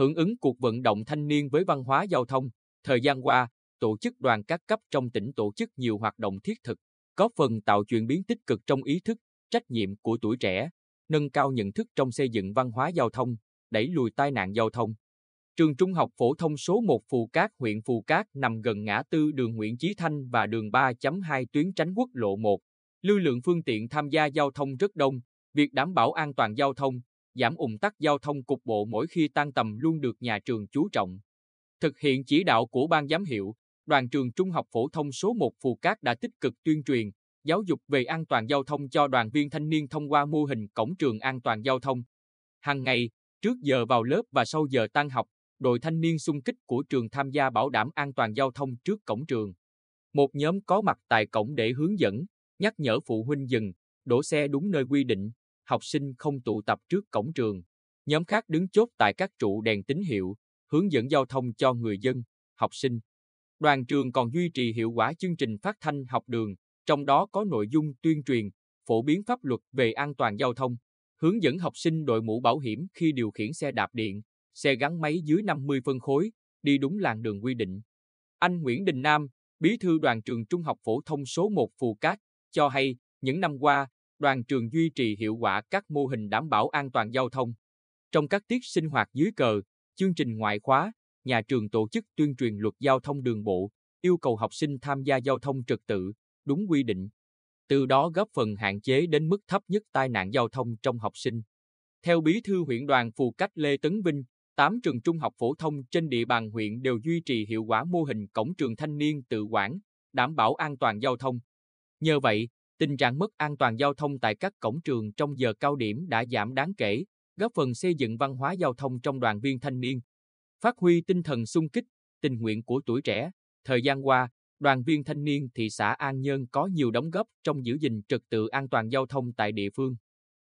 Hưởng ứng cuộc vận động thanh niên với văn hóa giao thông, thời gian qua, tổ chức đoàn các cấp trong tỉnh tổ chức nhiều hoạt động thiết thực, có phần tạo chuyển biến tích cực trong ý thức, trách nhiệm của tuổi trẻ, nâng cao nhận thức trong xây dựng văn hóa giao thông, đẩy lùi tai nạn giao thông. Trường Trung học phổ thông số 1 Phù Cát, huyện Phù Cát nằm gần ngã tư đường Nguyễn Chí Thanh và đường 3.2 tuyến tránh quốc lộ 1. Lưu lượng phương tiện tham gia giao thông rất đông, việc đảm bảo an toàn giao thông, giảm ủng tắc giao thông cục bộ mỗi khi tan tầm luôn được nhà trường chú trọng. Thực hiện chỉ đạo của ban giám hiệu, đoàn trường Trung học phổ thông số 1 Phù Cát đã tích cực tuyên truyền, giáo dục về an toàn giao thông cho đoàn viên thanh niên thông qua mô hình cổng trường an toàn giao thông. Hàng ngày, trước giờ vào lớp và sau giờ tan học, đội thanh niên xung kích của trường tham gia bảo đảm an toàn giao thông trước cổng trường. Một nhóm có mặt tại cổng để hướng dẫn, nhắc nhở phụ huynh dừng, đổ xe đúng nơi quy định, học sinh không tụ tập trước cổng trường. Nhóm khác đứng chốt tại các trụ đèn tín hiệu, hướng dẫn giao thông cho người dân, học sinh. Đoàn trường còn duy trì hiệu quả chương trình phát thanh học đường, trong đó có nội dung tuyên truyền, phổ biến pháp luật về an toàn giao thông, hướng dẫn học sinh đội mũ bảo hiểm khi điều khiển xe đạp điện, xe gắn máy dưới 50 phân khối, đi đúng làn đường quy định. Anh Nguyễn Đình Nam, bí thư đoàn trường Trung học phổ thông số 1 Phù Cát, cho hay, những năm qua, đoàn trường duy trì hiệu quả các mô hình đảm bảo an toàn giao thông. Trong các tiết sinh hoạt dưới cờ, chương trình ngoại khóa, nhà trường tổ chức tuyên truyền luật giao thông đường bộ, yêu cầu học sinh tham gia giao thông trật tự, đúng quy định. Từ đó góp phần hạn chế đến mức thấp nhất tai nạn giao thông trong học sinh. Theo bí thư huyện đoàn Phù Cách Lê Tấn Vinh, 8 trường trung học phổ thông trên địa bàn huyện đều duy trì hiệu quả mô hình cổng trường thanh niên tự quản, đảm bảo an toàn giao thông. Nhờ vậy, tình trạng mất an toàn giao thông tại các cổng trường trong giờ cao điểm đã giảm đáng kể, góp phần xây dựng văn hóa giao thông trong đoàn viên thanh niên. Phát huy tinh thần sung kích, tình nguyện của tuổi trẻ, thời gian qua, đoàn viên thanh niên thị xã An Nhơn có nhiều đóng góp trong giữ gìn trật tự an toàn giao thông tại địa phương.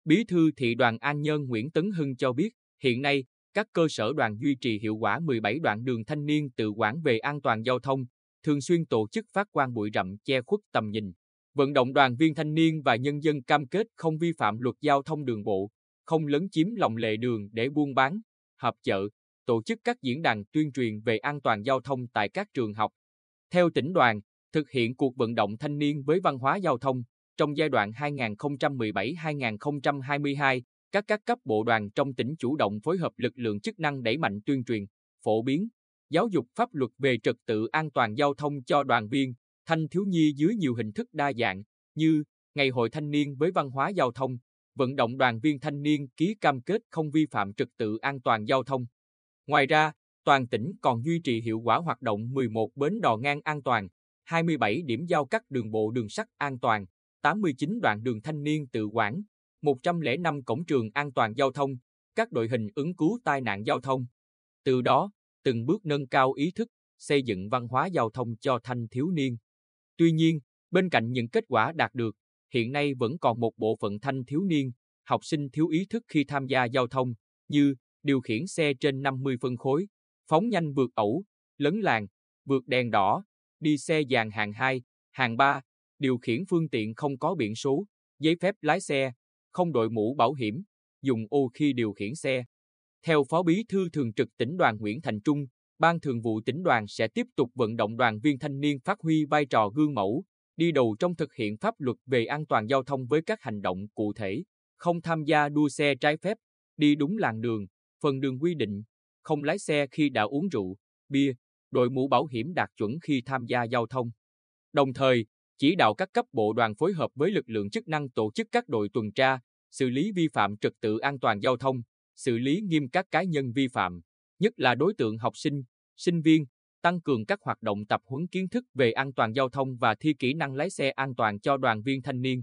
Bí thư thị đoàn An Nhơn Nguyễn Tấn Hưng cho biết, hiện nay, các cơ sở đoàn duy trì hiệu quả 17 đoạn đường thanh niên tự quản về an toàn giao thông, thường xuyên tổ chức phát quang bụi rậm che khuất tầm nhìn, vận động đoàn viên thanh niên và nhân dân cam kết không vi phạm luật giao thông đường bộ, không lấn chiếm lòng lề đường để buôn bán, họp chợ, tổ chức các diễn đàn tuyên truyền về an toàn giao thông tại các trường học. Theo tỉnh đoàn, thực hiện cuộc vận động thanh niên với văn hóa giao thông trong giai đoạn 2017-2022, các các cấp bộ đoàn trong tỉnh chủ động phối hợp lực lượng chức năng đẩy mạnh tuyên truyền, phổ biến, giáo dục pháp luật về trật tự an toàn giao thông cho đoàn viên, thanh thiếu nhi dưới nhiều hình thức đa dạng như Ngày hội thanh niên với văn hóa giao thông, vận động đoàn viên thanh niên ký cam kết không vi phạm trật tự an toàn giao thông. Ngoài ra, toàn tỉnh còn duy trì hiệu quả hoạt động 11 bến đò ngang an toàn, 27 điểm giao cắt đường bộ đường sắt an toàn, 89 đoạn đường thanh niên tự quản, 105 cổng trường an toàn giao thông, các đội hình ứng cứu tai nạn giao thông. Từ đó, từng bước nâng cao ý thức, xây dựng văn hóa giao thông cho thanh thiếu niên. Tuy nhiên, bên cạnh những kết quả đạt được, hiện nay vẫn còn một bộ phận thanh thiếu niên, học sinh thiếu ý thức khi tham gia giao thông, như điều khiển xe trên 50 phân khối, phóng nhanh vượt ẩu, lấn làng, vượt đèn đỏ, đi xe dàn hàng 2, hàng 3, điều khiển phương tiện không có biển số, giấy phép lái xe, không đội mũ bảo hiểm, dùng ô khi điều khiển xe. Theo Phó Bí thư Thường trực tỉnh đoàn Nguyễn Thành Trung, Ban Thường vụ tỉnh đoàn sẽ tiếp tục vận động đoàn viên thanh niên phát huy vai trò gương mẫu, đi đầu trong thực hiện pháp luật về an toàn giao thông với các hành động cụ thể, không tham gia đua xe trái phép, đi đúng làn đường, phần đường quy định, không lái xe khi đã uống rượu, bia, đội mũ bảo hiểm đạt chuẩn khi tham gia giao thông. Đồng thời, chỉ đạo các cấp bộ đoàn phối hợp với lực lượng chức năng tổ chức các đội tuần tra, xử lý vi phạm trật tự an toàn giao thông, xử lý nghiêm các cá nhân vi phạm, nhất là đối tượng học sinh, sinh viên, tăng cường các hoạt động tập huấn kiến thức về an toàn giao thông và thi kỹ năng lái xe an toàn cho đoàn viên thanh niên.